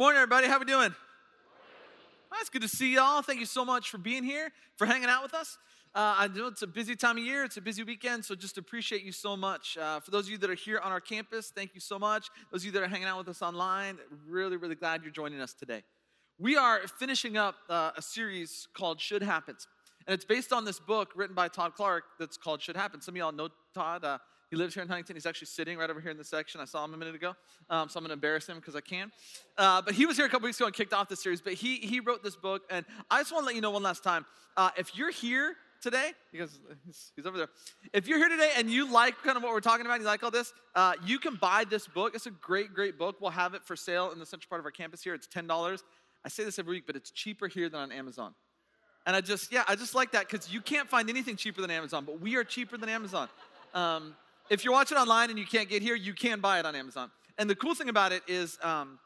Morning, everybody. How we doing? Well, it's good to see y'all. Thank you so much for being here, for hanging out with us. Uh, I know it's a busy time of year, it's a busy weekend, so just appreciate you so much. Uh, for those of you that are here on our campus, thank you so much. Those of you that are hanging out with us online, really, really glad you're joining us today. We are finishing up uh, a series called Should Happens, and it's based on this book written by Todd Clark that's called Should Happen. Some of y'all know Todd. He lives here in Huntington. He's actually sitting right over here in the section. I saw him a minute ago, um, so I'm going to embarrass him because I can. Uh, but he was here a couple weeks ago and kicked off the series. But he he wrote this book, and I just want to let you know one last time. Uh, if you're here today, because he's, he's, over there. If you're here today and you like kind of what we're talking about, you like all this, uh, you can buy this book. It's a great, great book. We'll have it for sale in the central part of our campus here. It's ten dollars. I say this every week, but it's cheaper here than on Amazon. And I just, yeah, I just like that because you can't find anything cheaper than Amazon, but we are cheaper than Amazon. Um, if you're watching online and you can't get here, you can buy it on Amazon. And the cool thing about it is um,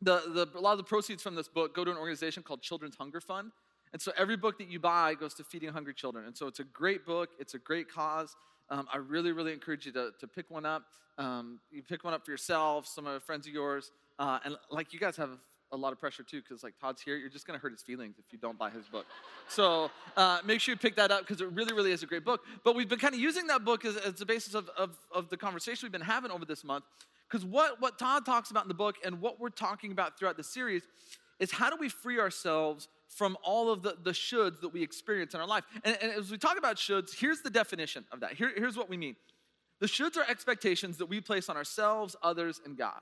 the, the, a lot of the proceeds from this book go to an organization called Children's Hunger Fund. And so every book that you buy goes to feeding hungry children. And so it's a great book, it's a great cause. Um, I really, really encourage you to, to pick one up. Um, you pick one up for yourself, some of the friends of yours. Uh, and like you guys have a lot of pressure too because like todd's here you're just to hurt his feelings if you don't buy his book. So uh, make sure you pick that up because it really really is a great book. But we've been kind of using that book as, as the basis of, of, of the conversation we've been having over this month because what, what todd talks about in the book and what we're talking about throughout the series is how do we free ourselves from all of the, the shoulds that we experience in our life? And, and as we talk about shoulds here's the definition of that. Here, here's what we mean. The shoulds are expectations that we place on ourselves others and god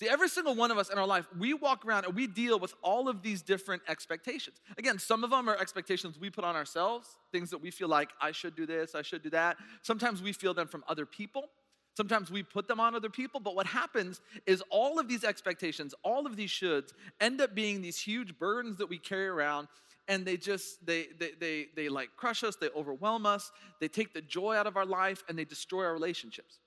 See, every single one of us in our life, we walk around and we deal with all of these different expectations. Again, some of them are expectations we put on ourselves, things that we feel like, I should do this, I should do that. Sometimes we feel them from other people. Sometimes we put them on other people, but what happens is all of these expectations, all of these shoulds, end up being these huge burdens that we carry around, and they just they they they, they like crush us, they overwhelm us, they take the joy out of our life, and they destroy our relationships.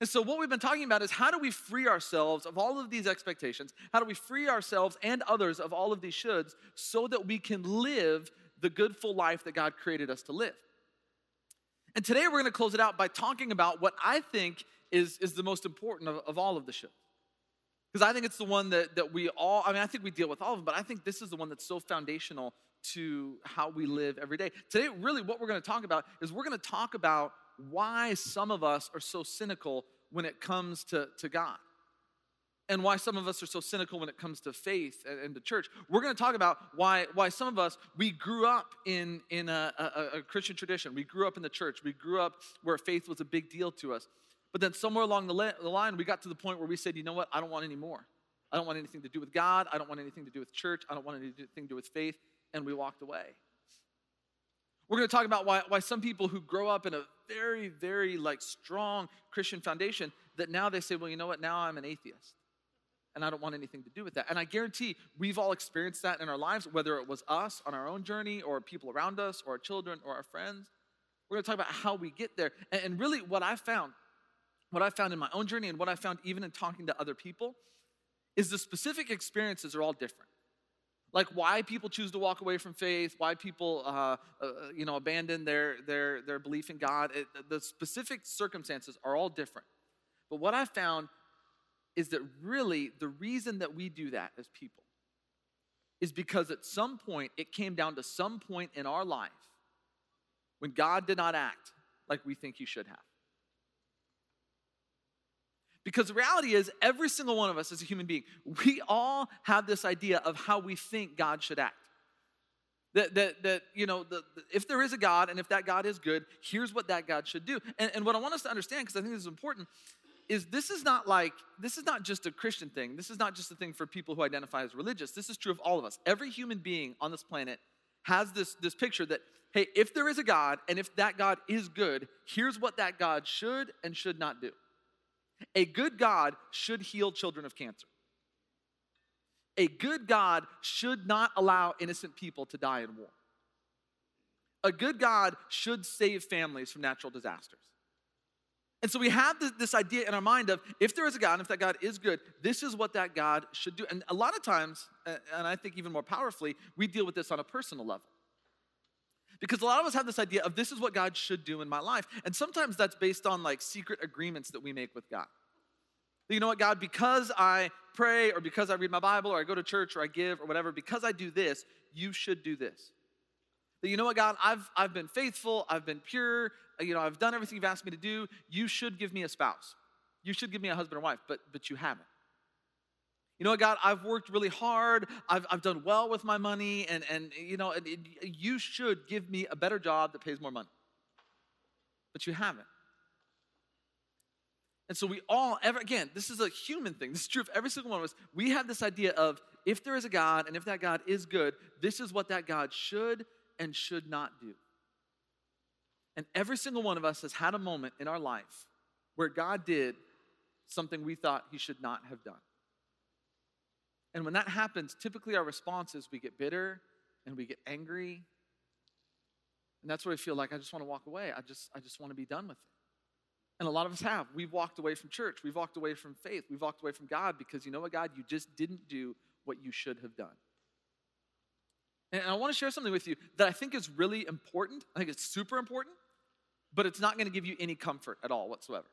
And so, what we've been talking about is how do we free ourselves of all of these expectations? How do we free ourselves and others of all of these shoulds so that we can live the good, full life that God created us to live? And today, we're going to close it out by talking about what I think is, is the most important of, of all of the shoulds. Because I think it's the one that, that we all, I mean, I think we deal with all of them, but I think this is the one that's so foundational to how we live every day. Today, really, what we're going to talk about is we're going to talk about why some of us are so cynical when it comes to, to God and why some of us are so cynical when it comes to faith and, and to church. We're going to talk about why, why some of us, we grew up in, in a, a, a, Christian tradition. We grew up in the church. We grew up where faith was a big deal to us. But then somewhere along the, the line, we got to the point where we said, you know what? I don't want any more. I don't want anything to do with God. I don't want anything to do with church. I don't want anything to do with faith. And we walked away. We're going to talk about why, why some people who grow up in a very, very like strong Christian foundation that now they say, well, you know what? Now I'm an atheist. And I don't want anything to do with that. And I guarantee we've all experienced that in our lives, whether it was us on our own journey or people around us or our children or our friends. We're going to talk about how we get there. And, really, what I found, what I found in my own journey and what I found even in talking to other people, is the specific experiences are all different like why people choose to walk away from faith why people uh, uh, you know abandon their their their belief in god it, the specific circumstances are all different. But what i found is that really the reason that we do that as people is because at some point it came down to some point in our life when god did not act like we think he should have because the reality is, every single one of us as a human being, we all have this idea of how we think God should act. That, that, that you know, the, the, if there is a God and if that God is good, here's what that God should do. And, and what I want us to understand, because I think this is important, is this is not like, this is not just a Christian thing. This is not just a thing for people who identify as religious. This is true of all of us. Every human being on this planet has this, this picture that, hey, if there is a God and if that God is good, here's what that God should and should not do. A good God should heal children of cancer. A good God should not allow innocent people to die in war. A good God should save families from natural disasters. And so we have this, this, idea in our mind of if there is a God, and if that God is good, this is what that God should do. And a lot of times, and I think even more powerfully, we deal with this on a personal level. Because a lot of us have this idea of this is what God should do in my life. And sometimes that's based on like secret agreements that we make with God. You know what, God, because I pray or because I read my Bible or I go to church or I give or whatever, because I do this, you should do this. That you know what, God, I've, I've been faithful, I've been pure, you know, I've done everything you've asked me to do. You should give me a spouse. You should give me a husband or wife, but, but you haven't. You know what, God, I've worked really hard. I've, I've done well with my money, and, and you know, it, it, you should give me a better job that pays more money. But you haven't. And so we all, ever again, this is a human thing. This is true of every single one of us. We have this idea of if there is a God and if that God is good, this is what that God should and should not do. And every single one of us has had a moment in our life where God did something we thought he should not have done. And when that happens, typically our response is we get bitter and we get angry. And that's where I feel like I just want to walk away. I just, I just want to be done with it. And a lot of us have. We've walked away from church. We've walked away from faith. We've walked away from God because you know what, God? You just didn't do what you should have done. And I want to share something with you that I think is really important. I think it's super important, but it's not going to give you any comfort at all whatsoever.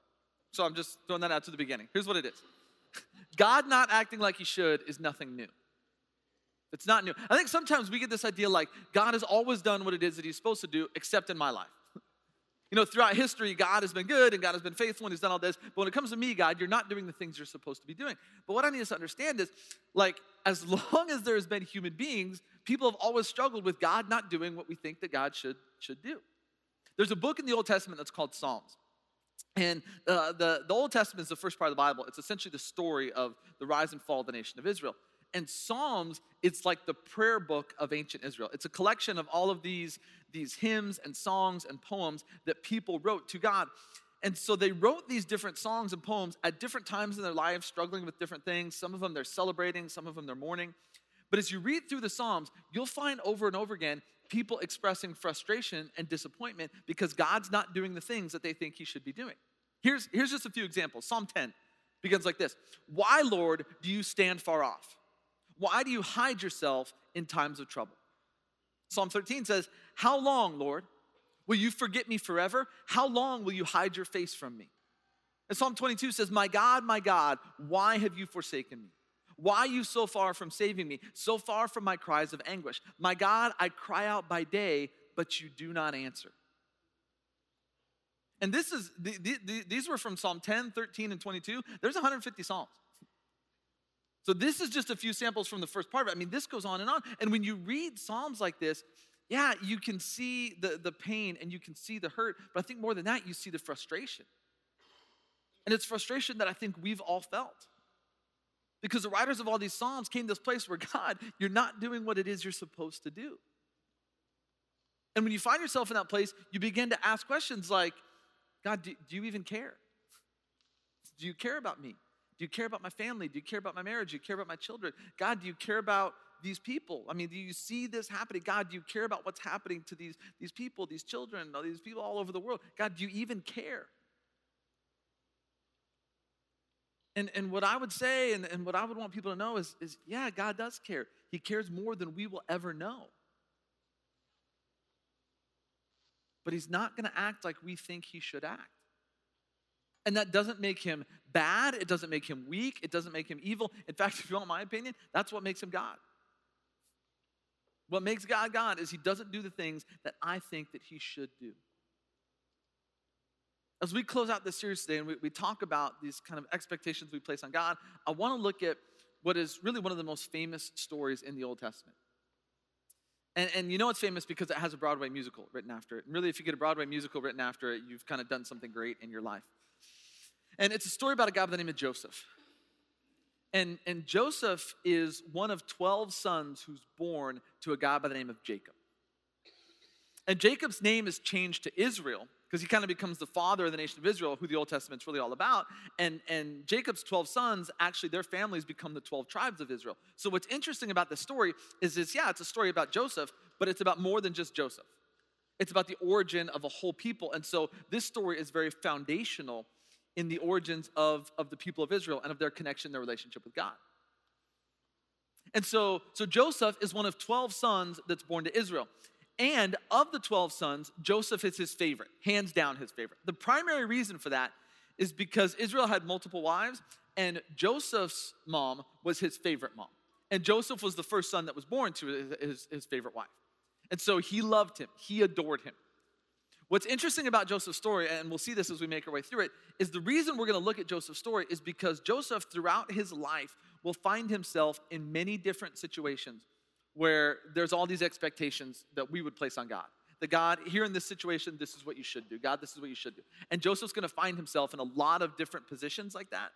So I'm just throwing that out to the beginning. Here's what it is God not acting like he should is nothing new. It's not new. I think sometimes we get this idea like God has always done what it is that he's supposed to do, except in my life. You know, throughout history, God has been good and God has been faithful and He's done all this. But when it comes to me, God, you're not doing the things you're supposed to be doing. But what I need us to understand is, like, as long as there has been human beings, people have always struggled with God not doing what we think that God should, should do. There's a book in the Old Testament that's called Psalms. And uh, the, the Old Testament is the first part of the Bible. It's essentially the story of the rise and fall of the nation of Israel. And Psalms, it's like the prayer book of ancient Israel. It's a collection of all of these, these hymns and songs and poems that people wrote to God. And so they wrote these different songs and poems at different times in their lives, struggling with different things. Some of them they're celebrating, some of them they're mourning. But as you read through the Psalms, you'll find over and over again people expressing frustration and disappointment because God's not doing the things that they think He should be doing. Here's, here's just a few examples. Psalm 10 begins like this Why, Lord, do you stand far off? Why do you hide yourself in times of trouble? Psalm 13 says, How long, Lord? Will you forget me forever? How long will you hide your face from me? And Psalm 22 says, My God, my God, why have you forsaken me? Why are you so far from saving me, so far from my cries of anguish? My God, I cry out by day, but you do not answer. And this is these were from Psalm 10, 13, and 22. There's 150 Psalms. So this is just a few samples from the first part of it. I mean, this goes on and on. And when you read Psalms like this, yeah, you can see the, the pain and you can see the hurt, but I think more than that, you see the frustration. And it's frustration that I think we've all felt. Because the writers of all these Psalms came to this place where, God, you're not doing what it is you're supposed to do. And when you find yourself in that place, you begin to ask questions like, God, do, do you even care? Do you care about me? Do you care about my family? Do you care about my marriage? Do you care about my children? God, do you care about these people? I mean, do you see this happening? God, do you care about what's happening to these, these people, these children, these people all over the world? God, do you even care? And, and what I would say and, and what I would want people to know is, is yeah, God does care. He cares more than we will ever know. But He's not going to act like we think He should act. And that doesn't make him bad. It doesn't make him weak. It doesn't make him evil. In fact, if you want my opinion, that's what makes him God. What makes God God is he doesn't do the things that I think that he should do. As we close out this series today and we, we talk about these kind of expectations we place on God, I want to look at what is really one of the most famous stories in the Old Testament. And, and you know it's famous because it has a Broadway musical written after it. And really, if you get a Broadway musical written after it, you've kind of done something great in your life. And it's a story about a guy by the name of Joseph. And, and Joseph is one of 12 sons who's born to a guy by the name of Jacob. And Jacob's name is changed to Israel because he kind of becomes the father of the nation of Israel, who the Old Testament's really all about. And, and Jacob's 12 sons, actually, their families become the 12 tribes of Israel. So, what's interesting about this story is, is yeah, it's a story about Joseph, but it's about more than just Joseph. It's about the origin of a whole people. And so, this story is very foundational in the origins of, of the people of Israel and of their connection, their relationship with God. And so, so Joseph is one of 12 sons that's born to Israel. And of the 12 sons, Joseph is his favorite, hands down his favorite. The primary reason for that is because Israel had multiple wives, And Joseph's mom was his favorite mom. And Joseph was the first son that was born to his, his favorite wife. And so he loved him, he adored him. What's interesting about Joseph's story, and we'll see this as we make our way through it, is the reason we're going to look at Joseph's story is because Joseph, throughout his life, will find himself in many different situations where there's all these expectations that we would place on God. That God, here in this situation, this is what you should do. God, this is what you should do. And Joseph's to find himself in a lot of different positions like that.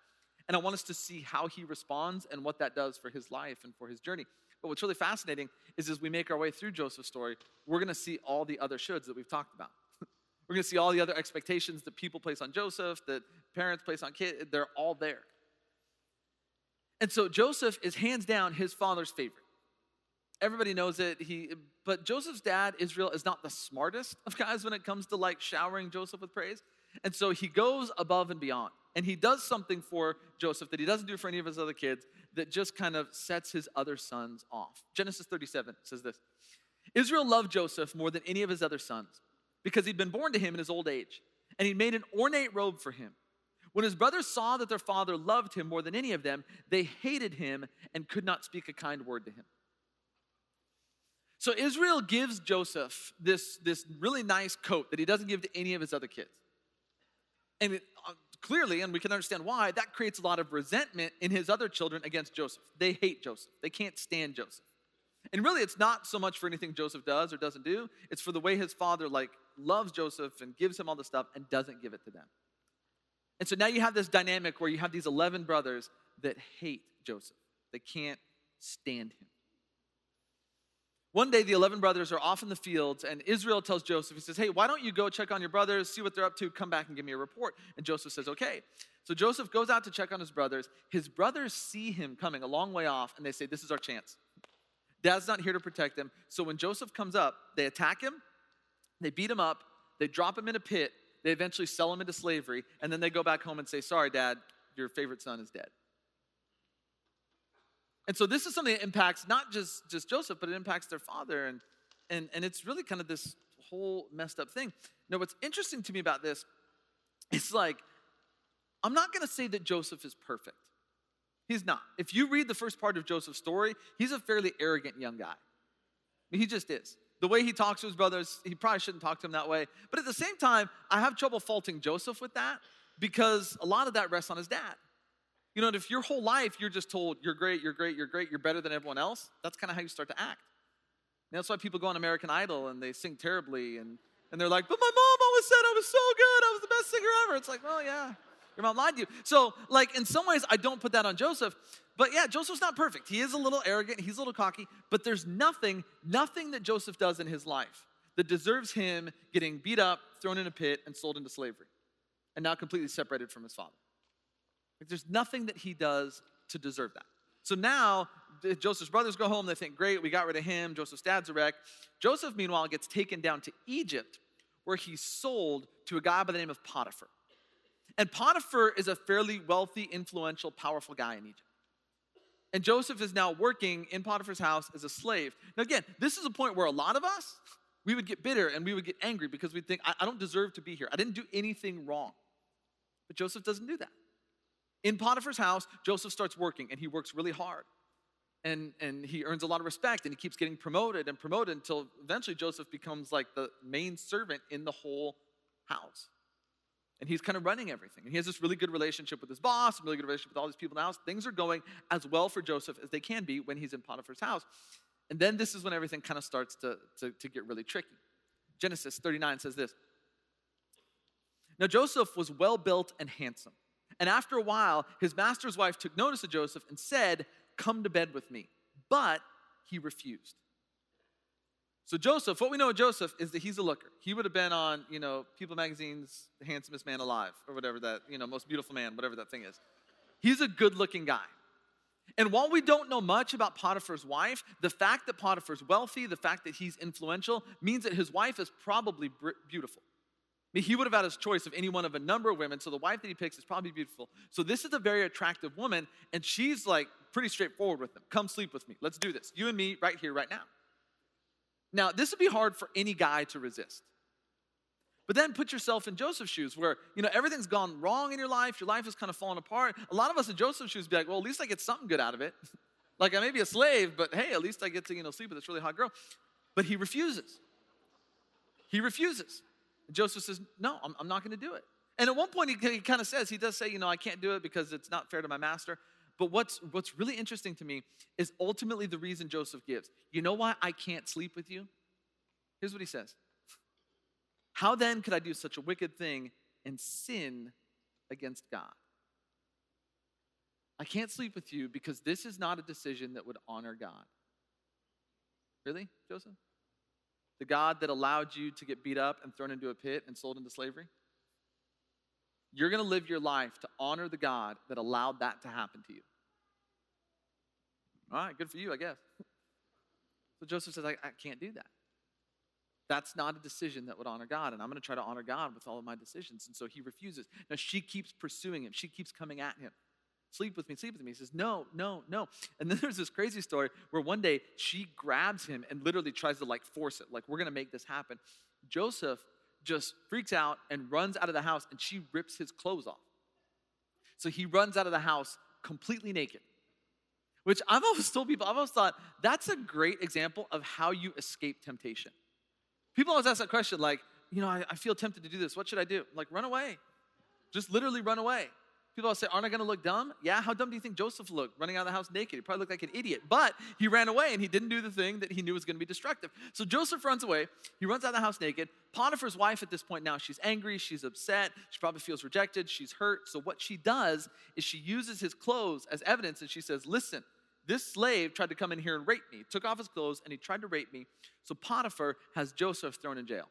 And I want us to see how he responds and what that does for his life and for his journey. But what's really fascinating is as we make our way through Joseph's story, we're to see all the other shoulds that we've talked about. we're to see all the other expectations that people place on Joseph, that parents place on kids. They're all there. And so Joseph is hands down his father's favorite. Everybody knows it. He, but Joseph's dad, Israel, is not the smartest of guys when it comes to like showering Joseph with praise. And so he goes above and beyond. And he does something for Joseph that he doesn't do for any of his other kids that just kind of sets his other sons off. Genesis 37 says this Israel loved Joseph more than any of his other sons because he'd been born to him in his old age, and he made an ornate robe for him. When his brothers saw that their father loved him more than any of them, they hated him and could not speak a kind word to him. So Israel gives Joseph this, this really nice coat that he doesn't give to any of his other kids. And it, uh, clearly, and we can understand why, that creates a lot of resentment in his other children against Joseph. They hate Joseph, they can't stand Joseph. And really, it's not so much for anything Joseph does or doesn't do, it's for the way his father, like, loves Joseph and gives him all the stuff and doesn't give it to them. And so now you have this dynamic where you have these 11 brothers that hate Joseph, they can't stand him. One day, the 11 brothers are off in the fields, and Israel tells Joseph, he says, Hey, why don't you go check on your brothers, see what they're up to, come back and give me a report? And Joseph says, Okay. So Joseph goes out to check on his brothers. His brothers see him coming a long way off, and they say, This is our chance. Dad's not here to protect them. So when Joseph comes up, they attack him, they beat him up, they drop him in a pit, they eventually sell him into slavery, and then they go back home and say, Sorry, Dad, your favorite son is dead. And so this is something that impacts not just, just Joseph, but it impacts their father. And, and, and it's really kind of this whole messed up thing. Now, what's interesting to me about this is like, I'm not going to say that Joseph is perfect. He's not. If you read the first part of Joseph's story, he's a fairly arrogant young guy. He just is. The way he talks to his brothers, he probably shouldn't talk to them that way. But at the same time, I have trouble faulting Joseph with that because a lot of that rests on his dad. You know, if your whole life you're just told you're great, you're great, you're great, you're better than everyone else, that's kind of how you start to act. And that's why people go on American Idol and they sing terribly and, and they're like, but my mom always said I was so good, I was the best singer ever. It's like, well, yeah, your mom lied to you. So, like, in some ways, I don't put that on Joseph. But yeah, Joseph's not perfect. He is a little arrogant, he's a little cocky, but there's nothing, nothing that Joseph does in his life that deserves him getting beat up, thrown in a pit, and sold into slavery, and now completely separated from his father. Like, there's nothing that he does to deserve that. So now Joseph's brothers go home. They think, great, we got rid of him. Joseph's dad's a wreck. Joseph, meanwhile, gets taken down to Egypt, where he's sold to a guy by the name of Potiphar. And Potiphar is a fairly wealthy, influential, powerful guy in Egypt. And Joseph is now working in Potiphar's house as a slave. Now, again, this is a point where a lot of us, we would get bitter and we would get angry because we'd think, I, I don't deserve to be here. I didn't do anything wrong. But Joseph doesn't do that. In Potiphar's house, Joseph starts working and he works really hard. And, and he earns a lot of respect and he keeps getting promoted and promoted until eventually Joseph becomes like the main servant in the whole house. And he's kind of running everything. And he has this really good relationship with his boss, really good relationship with all these people in the house. Things are going as well for Joseph as they can be when he's in Potiphar's house. And then this is when everything kind of starts to, to, to get really tricky. Genesis 39 says this Now Joseph was well built and handsome. And after a while, his master's wife took notice of Joseph and said, Come to bed with me. But he refused. So Joseph, what we know of Joseph is that he's a looker. He would have been on, you know, People Magazine's handsomest man alive, or whatever that, you know, most beautiful man, whatever that thing is. He's a good-looking guy. And while we don't know much about Potiphar's wife, the fact that Potiphar's wealthy, the fact that he's influential, means that his wife is probably beautiful. Mean, he would have had his choice of any one of a number of women, so the wife that he picks is probably beautiful. So this is a very attractive woman, and she's like pretty straightforward with him. Come sleep with me. Let's do this. You and me right here, right now. Now, this would be hard for any guy to resist. But then put yourself in Joseph's shoes where, you know, everything's gone wrong in your life. Your life is kind of falling apart. A lot of us in Joseph's shoes be like, well, at least I get something good out of it. like I may be a slave, but hey, at least I get to, you know, sleep with this really hot girl. But he refuses. He refuses. And Joseph says, no, I'm, I'm not going to do it. And at one point, he, he kind of says, he does say, you know, I can't do it because it's not fair to my master. But what's, what's really interesting to me is ultimately the reason Joseph gives. You know why I can't sleep with you? Here's what he says how then could I do such a wicked thing and sin against God? I can't sleep with you because this is not a decision that would honor God. Really, Joseph? The God that allowed you to get beat up and thrown into a pit and sold into slavery? You're going to live your life to honor the God that allowed that to happen to you. All right, good for you, I guess. So Joseph says, I, I can't do that. That's not a decision that would honor God. And I'm going to try to honor God with all of my decisions. And so he refuses. Now she keeps pursuing him, she keeps coming at him. Sleep with me, sleep with me. He says, No, no, no. And then there's this crazy story where one day she grabs him and literally tries to like force it, like, we're to make this happen. Joseph just freaks out and runs out of the house and she rips his clothes off. So he runs out of the house completely naked. Which I've always told people, I've always thought that's a great example of how you escape temptation. People always ask that question, like, you know, I, I feel tempted to do this. What should I do? Like, run away. Just literally run away. People say, aren't I going to look dumb? Yeah, how dumb do you think Joseph looked running out of the house naked? He probably looked like an idiot, but he ran away and he didn't do the thing that he knew was going to be destructive. So Joseph runs away. He runs out of the house naked. Potiphar's wife at this point now, she's angry, she's upset, she probably feels rejected, she's hurt. So what she does is she uses his clothes as evidence and she says, listen, this slave tried to come in here and rape me, took off his clothes, and he tried to rape me. So Potiphar has Joseph thrown in jail.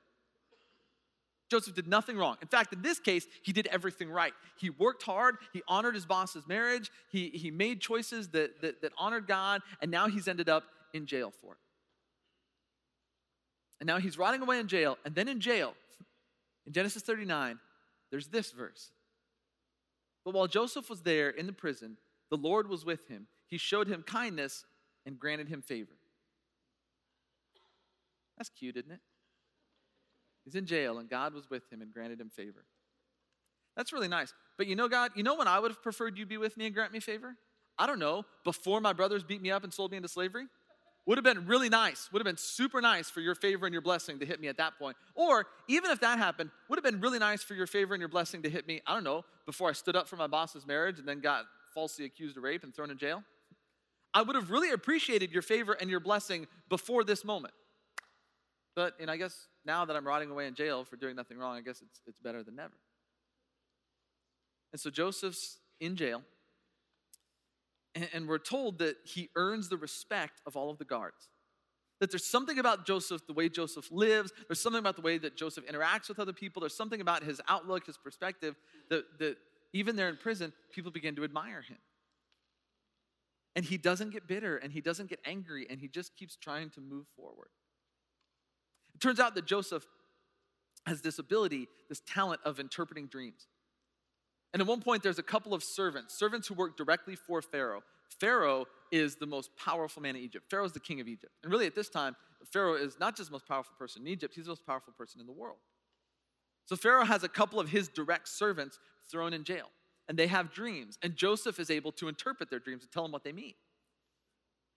Joseph did nothing wrong. In fact, in this case, he did everything right. He worked hard, he honored his boss's marriage, he, he made choices that, that, that honored God, and now he's ended up in jail for it. And now he's rotting away in jail, and then in jail, in Genesis 39, there's this verse. But while Joseph was there in the prison, the Lord was with him he showed him kindness and granted him favor. That's cute, isn't it? He's in jail and God was with him and granted him favor. That's really nice. But you know, God, you know when I would have preferred you be with me and grant me favor? I don't know, before my brothers beat me up and sold me into slavery? Would have been really nice, would have been super nice for your favor and your blessing to hit me at that point. Or even if that happened, would have been really nice for your favor and your blessing to hit me, I don't know, before I stood up for my boss's marriage and then got falsely accused of rape and thrown in jail. I would have really appreciated your favor and your blessing before this moment. But, and I guess now that I'm rotting away in jail for doing nothing wrong, I guess it's, it's better than never. And so Joseph's in jail, and, and we're told that he earns the respect of all of the guards. That there's something about Joseph, the way Joseph lives, there's something about the way that Joseph interacts with other people, there's something about his outlook, his perspective, that, that even there in prison, people begin to admire him. And he doesn't get bitter and he doesn't get angry and he just keeps trying to move forward. It turns out that Joseph has this ability, this talent of interpreting dreams. And at one point, there's a couple of servants, servants who work directly for Pharaoh. Pharaoh is the most powerful man in Egypt. Pharaoh is the king of Egypt. And really, at this time, Pharaoh is not just the most powerful person in Egypt, he's the most powerful person in the world. So Pharaoh has a couple of his direct servants thrown in jail and they have dreams. And Joseph is able to interpret their dreams and tell them what they mean.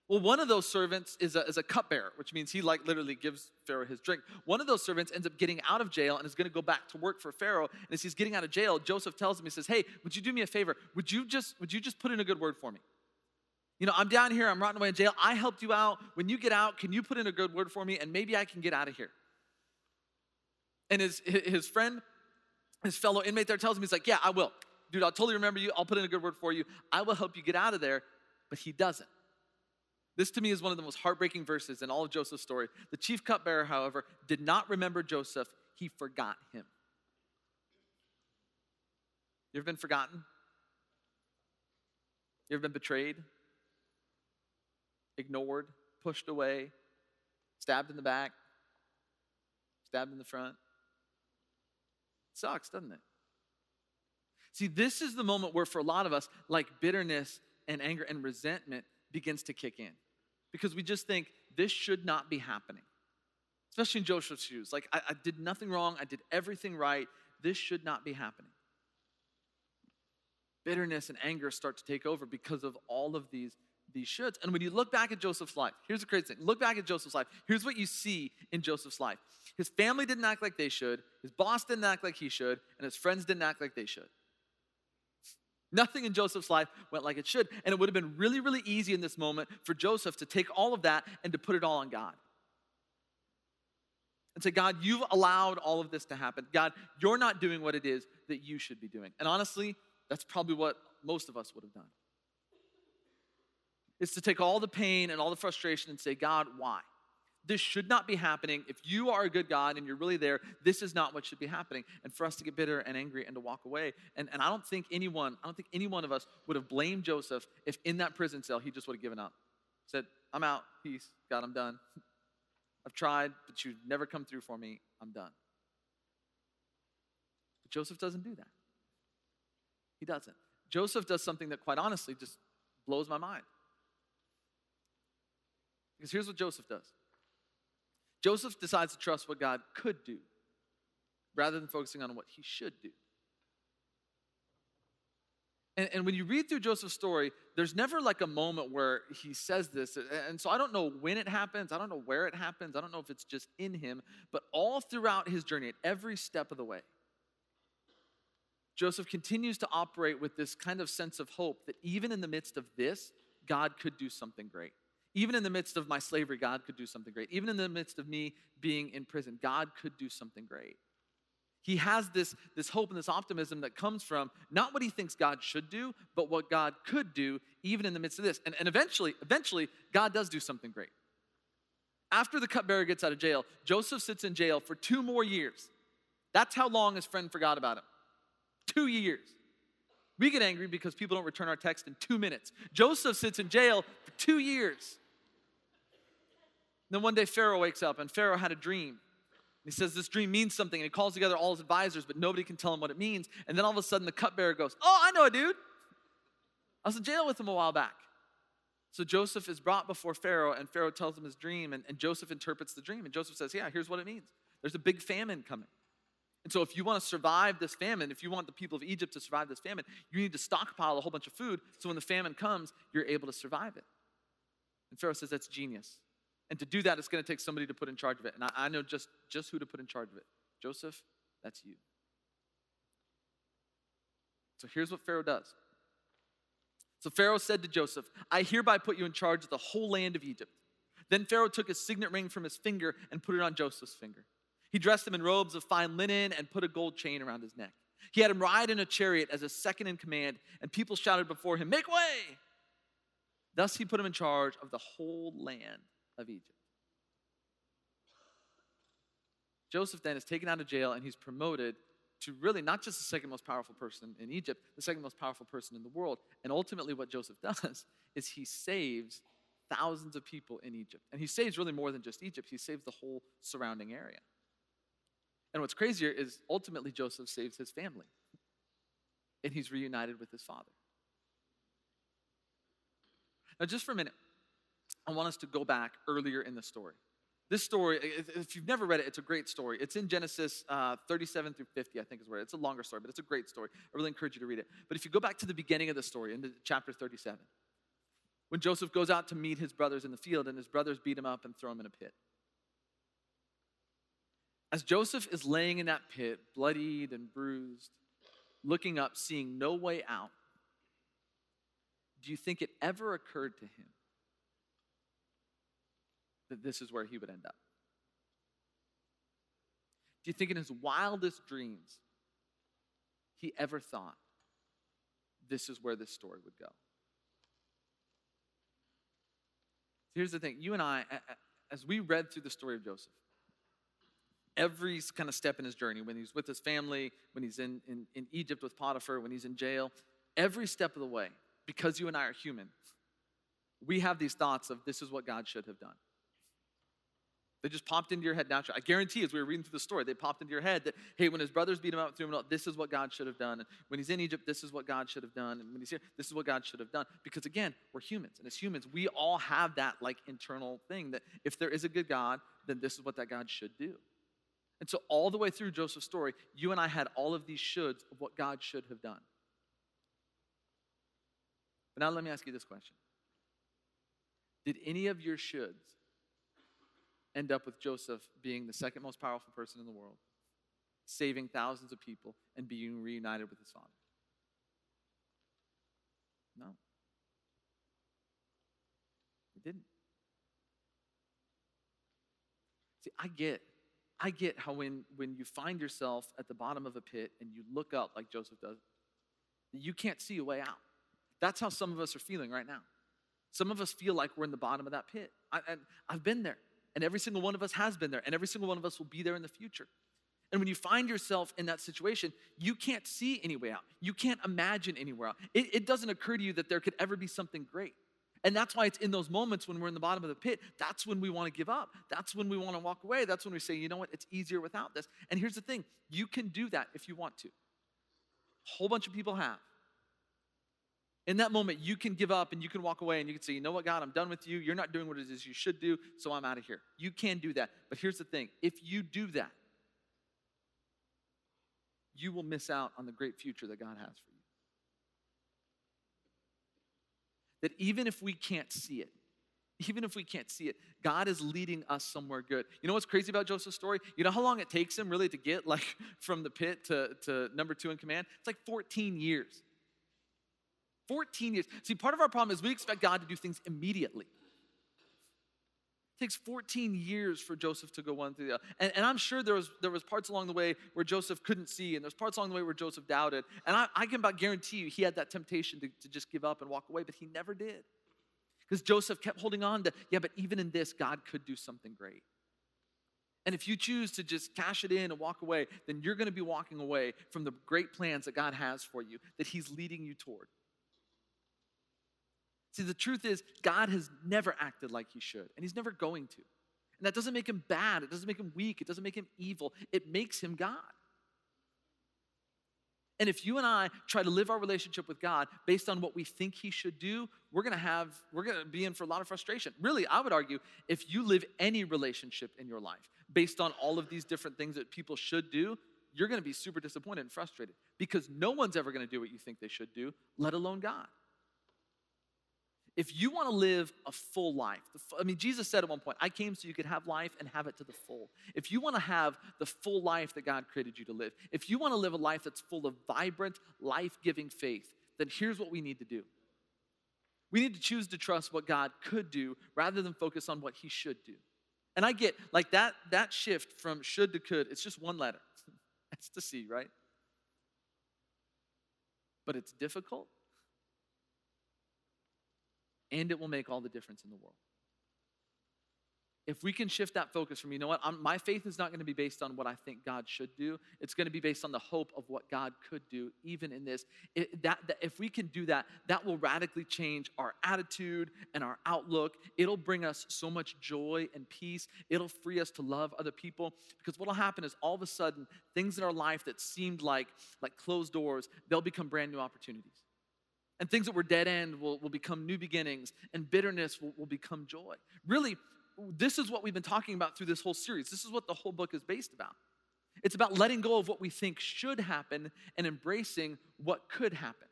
Well, one of those servants is a, is a cupbearer, which means he like literally gives Pharaoh his drink. One of those servants ends up getting out of jail and is going to go back to work for Pharaoh. And as he's getting out of jail, Joseph tells him, he says, "Hey, would you do me a favor? Would you just would you just put in a good word for me? You know, I'm down here, I'm rotting away in jail. I helped you out. When you get out, can you put in a good word for me, and maybe I can get out of here?" And his his friend, his fellow inmate there tells him, he's like, "Yeah, I will." dude, I'll totally remember you. I'll put in a good word for you. I will help you get out of there. But he doesn't. This to me is one of the most heartbreaking verses in all of Joseph's story. The chief cupbearer, however, did not remember Joseph, he forgot him. You ever been forgotten? You ever been betrayed? Ignored, pushed away, stabbed in the back, stabbed in the front? It sucks, doesn't it? See, this is the moment where, for a lot of us, like bitterness and anger and resentment begins to kick in because we just think this should not be happening. especially in Joseph's shoes. Like, I, I did nothing wrong, I did everything right. This should not be happening. Bitterness and anger start to take over because of all of these these shoulds. And when you look back at Joseph's life, here's the crazy thing. Look back at Joseph's life. Here's what you see in Joseph's life. His family didn't act like they should, his boss didn't act like he should, and his friends didn't act like they should. Nothing in Joseph's life went like it should. And it would have been really, really easy in this moment for Joseph to take all of that and to put it all on God. And say, God, you've allowed all of this to happen. God, you're not doing what it is that you should be doing. And honestly, that's probably what most of us would have done. Is to take all the pain and all the frustration and say, God, why? This should not be happening. If you are a good God and you're really there, this is not what should be happening. And for us to get bitter and angry and to walk away. And, and I don't think anyone, I don't think any one of us would have blamed Joseph if in that prison cell he just would have given up. Said, I'm out, peace, God, I'm done. I've tried, but you've never come through for me. I'm done. But Joseph doesn't do that. He doesn't. Joseph does something that, quite honestly, just blows my mind. Because here's what Joseph does Joseph decides to trust what God could do rather than focusing on what he should do. And, and, when you read through Joseph's story, there's never like a moment where he says this. And so I don't know when it happens. I don't know where it happens. I don't know if it's just in him. But all throughout his journey, at every step of the way, Joseph continues to operate with this kind of sense of hope that even in the midst of this, God could do something great. Even in the midst of my slavery, God could do something great. Even in the midst of me being in prison, God could do something great. He has this, this hope and this optimism that comes from not what he thinks God should do, but what God could do even in the midst of this. And, and eventually, eventually, God does do something great. After the cupbearer gets out of jail, Joseph sits in jail for two more years. That's how long his friend forgot about him. Two years. We get angry because people don't return our text in two minutes. Joseph sits in jail for two years. Then one day Pharaoh wakes up and Pharaoh had a dream. He says this dream means something and he calls together all his advisors, but nobody can tell him what it means. And then all of a sudden the cupbearer goes, Oh, I know a dude. I was in jail with him a while back. So Joseph is brought before Pharaoh, and Pharaoh tells him his dream, and, and Joseph interprets the dream. And Joseph says, Yeah, here's what it means there's a big famine coming. And so, if you want to survive this famine, if you want the people of Egypt to survive this famine, you need to stockpile a whole bunch of food so when the famine comes, you're able to survive it. And Pharaoh says, That's genius. And to do that, it's going to take somebody to put in charge of it. And I, I know just, just who to put in charge of it Joseph, that's you. So here's what Pharaoh does. So Pharaoh said to Joseph, I hereby put you in charge of the whole land of Egypt. Then Pharaoh took a signet ring from his finger and put it on Joseph's finger. He dressed him in robes of fine linen and put a gold chain around his neck. He had him ride in a chariot as a second in command, and people shouted before him, Make way! Thus he put him in charge of the whole land of Egypt. Joseph then is taken out of jail and he's promoted to really not just the second most powerful person in Egypt, the second most powerful person in the world. And ultimately, what Joseph does is he saves thousands of people in Egypt. And he saves really more than just Egypt, he saves the whole surrounding area. And what's crazier is ultimately Joseph saves his family. And he's reunited with his father. Now, just for a minute, I want us to go back earlier in the story. This story, if you've never read it, it's a great story. It's in Genesis uh, 37 through 50, I think is where it's a longer story, but it's a great story. I really encourage you to read it. But if you go back to the beginning of the story, into chapter 37, when Joseph goes out to meet his brothers in the field and his brothers beat him up and throw him in a pit. As Joseph is laying in that pit, bloodied and bruised, looking up, seeing no way out, do you think it ever occurred to him that this is where he would end up? Do you think in his wildest dreams he ever thought this is where this story would go? Here's the thing you and I, as we read through the story of Joseph, every kind of step in his journey, when he's with his family, when he's in, in, in Egypt with Potiphar, when he's in jail, every step of the way, because you and I are human, we have these thoughts of this is what God should have done. They just popped into your head naturally. I guarantee, as we were reading through the story, they popped into your head that, hey, when his brothers beat him up, threw him out, oh, this is what God should have done. And when he's in Egypt, this is what God should have done. And when he's here, this is what God should have done. Because again, we're humans. And as humans, we all have that like internal thing that if there is a good God, then this is what that God should do. And so, all the way through Joseph's story, you and I had all of these shoulds of what God should have done. But now, let me ask you this question Did any of your shoulds end up with Joseph being the second most powerful person in the world, saving thousands of people, and being reunited with his father? No. It didn't. See, I get, I get how when, when you find yourself at the bottom of a pit and you look up like Joseph does, you can't see a way out. That's how some of us are feeling right now. Some of us feel like we're in the bottom of that pit. I, and I've been there, and every single one of us has been there, and every single one of us will be there in the future. And when you find yourself in that situation, you can't see any way out. You can't imagine anywhere out. It, it doesn't occur to you that there could ever be something great. And that's why it's in those moments when we're in the bottom of the pit, that's when we want to give up. That's when we want to walk away. That's when we say, you know what, it's easier without this. And here's the thing you can do that if you want to. A whole bunch of people have. In that moment, you can give up and you can walk away and you can say, you know what, God, I'm done with you. You're not doing what it is you should do, so I'm out of here. You can do that. But here's the thing if you do that, you will miss out on the great future that God has for you. that even if we can't see it, even if we can't see it, God is leading us somewhere good. You know what's crazy about Joseph's story? You know how long it takes him really to get like from the pit to, to number two in command? It's like 14 years. 14 years. See, part of our problem is we expect God to do things immediately It takes 14 years for Joseph to go one through the other. And, and, I'm sure there was, there was parts along the way where Joseph couldn't see, and there's parts along the way where Joseph doubted. And I, I can about guarantee you he had that temptation to, to just give up and walk away, but he never did. Because Joseph kept holding on to, yeah, but even in this, God could do something great. And if you choose to just cash it in and walk away, then you're going to be walking away from the great plans that God has for you, that He's leading you toward. See, the truth is, God has never acted like he should, and he's never going to. And that doesn't make him bad, it doesn't make him weak, it doesn't make him evil, it makes him God. And if you and I try to live our relationship with God based on what we think He should do, we're gonna have, we're gonna be in for a lot of frustration. Really, I would argue if you live any relationship in your life based on all of these different things that people should do, you're gonna be super disappointed and frustrated because no one's ever gonna do what you think they should do, let alone God. If you want to live a full life, I mean, Jesus said at one point, I came so you could have life and have it to the full. If you want to have the full life that God created you to live, if you want to live a life that's full of vibrant, life giving faith, then here's what we need to do. We need to choose to trust what God could do rather than focus on what He should do. And I get like that, that shift from should to could, it's just one letter. That's to see, right? But it's difficult and it will make all the difference in the world. If we can shift that focus from, you know what, I'm, my faith is not going to be based on what I think God should do. It's going to be based on the hope of what God could do, even in this. It, that, that, if we can do that, that will radically change our attitude and our outlook. It'll bring us so much joy and peace. It'll free us to love other people. Because what will happen is all of a sudden, things in our life that seemed like, like closed doors, they'll become brand new opportunities. And things that were dead end will, will become new beginnings, and bitterness will, will become joy. Really, this is what we've been talking about through this whole series. This is what the whole book is based about. It's about letting go of what we think should happen and embracing what could happen.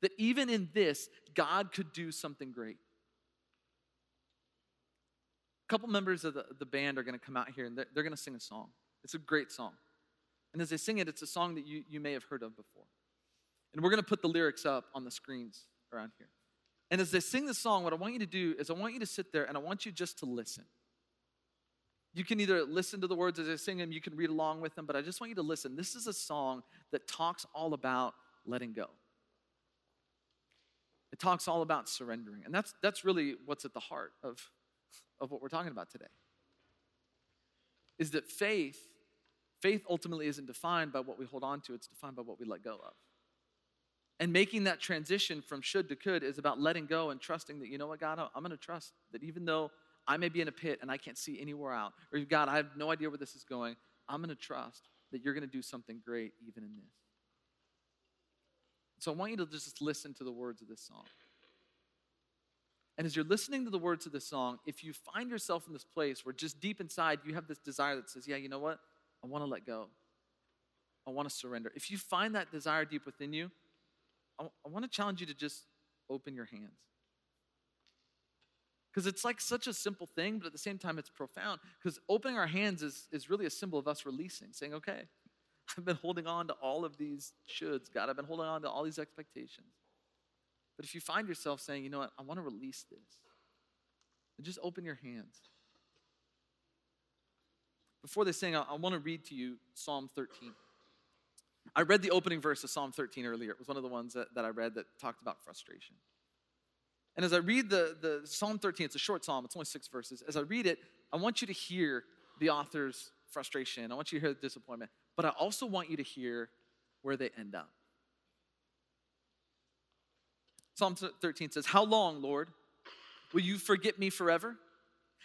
That even in this, God could do something great. A couple members of the, the band are going to come out here and they're, they're going to sing a song. It's a great song. And as they sing it, it's a song that you, you may have heard of before. And we're going to put the lyrics up on the screens around here. And as they sing the song, what I want you to do is I want you to sit there and I want you just to listen. You can either listen to the words as they sing them, you can read along with them, but I just want you to listen. This is a song that talks all about letting go. It talks all about surrendering. And that's, that's really what's at the heart of, of what we're talking about today. Is that faith, faith ultimately isn't defined by what we hold on to, it's defined by what we let go of. And making that transition from should to could is about letting go and trusting that, you know what, God, I'm going to trust that even though I may be in a pit and I can't see anywhere out, or God, I have no idea where this is going, I'm going to trust that you're going to do something great even in this. So I want you to just listen to the words of this song. And as you're listening to the words of this song, if you find yourself in this place where just deep inside you have this desire that says, Yeah, you know what? I want to let go. I want to surrender. If you find that desire deep within you, I, I want to challenge you to just open your hands. Because it's like such a simple thing, but at the same time, it's profound. Because opening our hands is, is really a symbol of us releasing, saying, Okay, I've been holding on to all of these shoulds, God. I've been holding on to all these expectations. But if you find yourself saying, you know what, I want to release this, then just open your hands. Before they sing, I, I want to read to you Psalm 13. I read the opening verse of Psalm 13 earlier. It was one of the ones that, that I read that talked about frustration. And as I read the, the Psalm 13, it's a short psalm, it's only six verses. As I read it, I want you to hear the author's frustration. I want you to hear the disappointment, but I also want you to hear where they end up. Psalm 13 says, How long, Lord, will you forget me forever?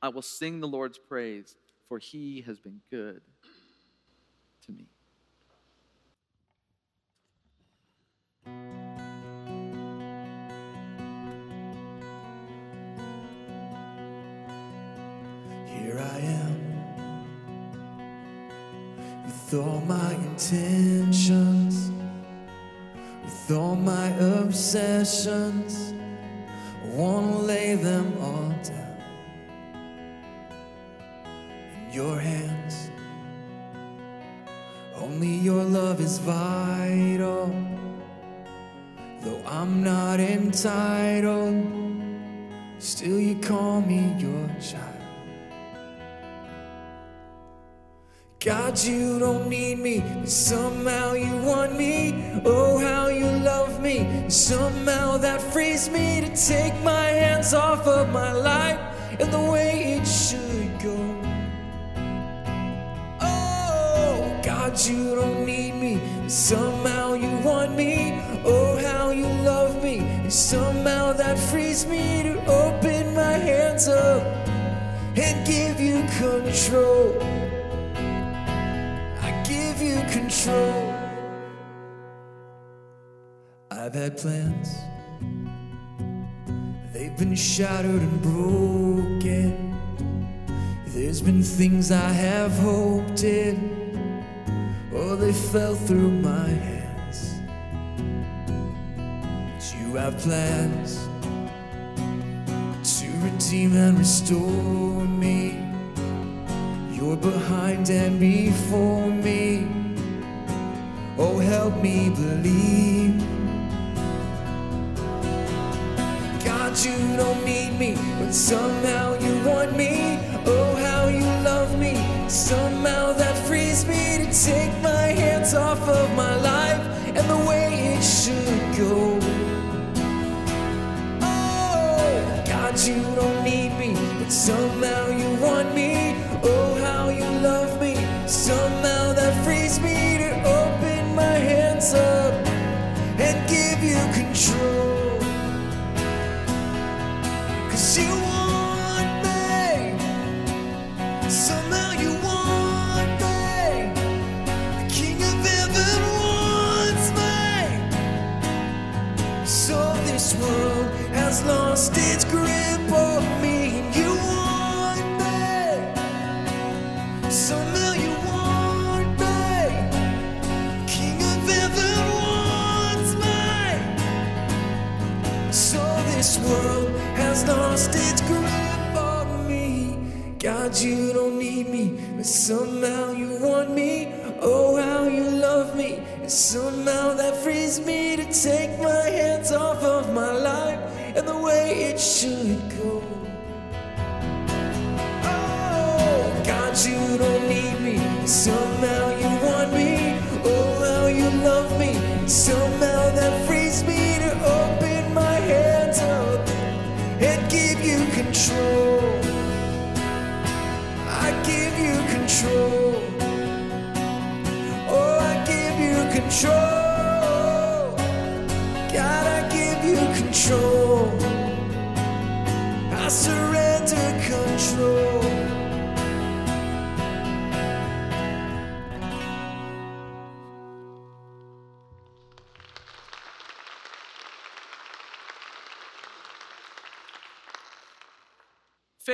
I will sing the Lord's praise, for he has been good to me. Here I am with all my intentions with all my obsessions, I wanna lay them all down your hands. Only your love is vital, though I'm not entitled, still you call me your child. God, you don't need me, but somehow you want me. Oh, how you love me. Somehow that frees me to take my hands off of my life and the way it should go. God, you don't need me, but somehow you want me. Oh, how you love me. And somehow that frees me to open my hands up and give you control I give you control. I've had plans, they've been shattered and broken. There's been things I have hoped in, oh, they fell through my hands. But you have plans to redeem and restore me. You're behind and before me. Oh, help me believe. God, you don't need me, but somehow you want me. Oh, how you love me. Somehow take my hands off of my life and the way it should go. Oh, God, you don't need me, but somehow you want me. Lost its grip on me. God, you don't need me, but somehow you want me. Oh, how you love me. And somehow that frees me to take my hands off of my life and the way it should go.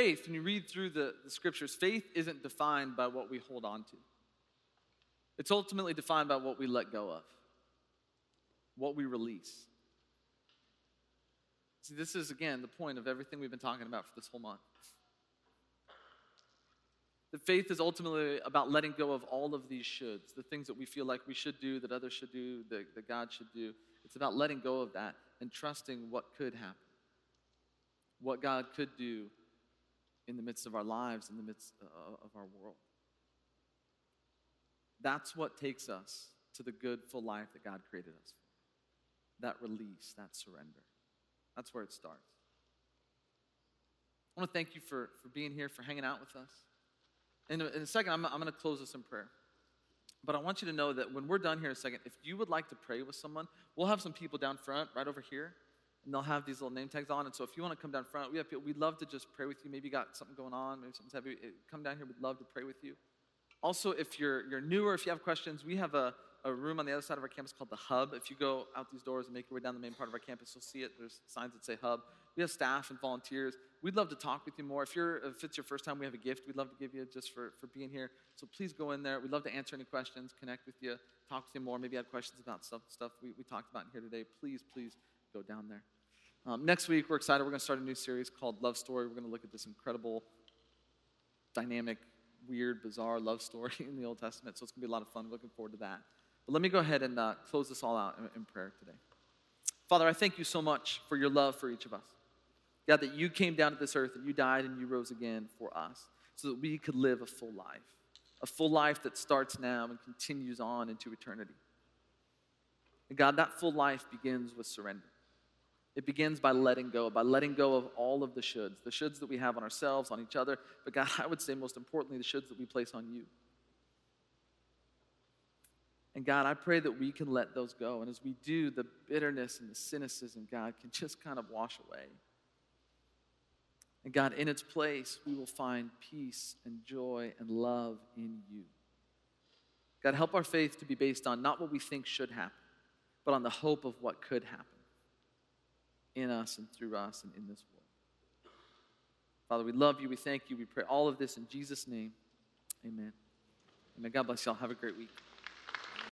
Faith, when you read through the, the scriptures, faith isn't defined by what we hold on to. It's ultimately defined by what we let go of, what we release. See, this is again the point of everything we've been talking about for this whole month. The faith is ultimately about letting go of all of these shoulds, the things that we feel like we should do, that others should do, that, that God should do. It's about letting go of that and trusting what could happen, what God could do in the midst of our lives, in the midst uh, of our world. That's what takes us to the good, full life that God created us for. That release, that surrender. That's where it starts. I want to thank you for, for being here, for hanging out with us. In a, in a second, I'm, I'm going to close this in prayer. But I want you to know that when we're done here in a second, if you would like to pray with someone, we'll have some people down front, right over here, and they'll have these little name tags on. And so if you want to come down front, we have people, we'd love to just pray with you. Maybe you got something going on, maybe something's heavy. eh, Come down here, we'd love to pray with you. Also, if you're, you're newer, if you have questions, we have a, a room on the other side of our campus called the Hub. If you go out these doors and make your way down the main part of our campus, you'll see it. There's signs that say Hub. We have staff and volunteers. We'd love to talk with you more. If, you're, if it's your first time, we have a gift we'd love to give you just for, for being here. So please go in there. We'd love to answer any questions, connect with you, talk to you more. Maybe you have questions about stuff, stuff we, we talked about here today. Please, please go down there. Um, next week, we're excited. We're going to start a new series called Love Story. We're going to look at this incredible, dynamic, weird, bizarre love story in the Old Testament. So it's going to be a lot of fun. Looking forward to that. But let me go ahead and uh, close this all out in, in prayer today. Father, I thank you so much for your love for each of us. God, that you came down to this earth and you died and you rose again for us so that we could live a full life, a full life that starts now and continues on into eternity. And God, that full life begins with surrender. It begins by letting go, by letting go of all of the shoulds, the shoulds that we have on ourselves, on each other, but God, I would say most importantly, the shoulds that we place on you. And God, I pray that we can let those go. And as we do, the bitterness and the cynicism, God, can just kind of wash away. And God, in its place, we will find peace and joy and love in you. God, help our faith to be based on not what we think should happen, but on the hope of what could happen in us and through us and in this world. Father, we love you. We thank you. We pray all of this in Jesus' name. Amen. Amen. God bless y'all. Have a great week.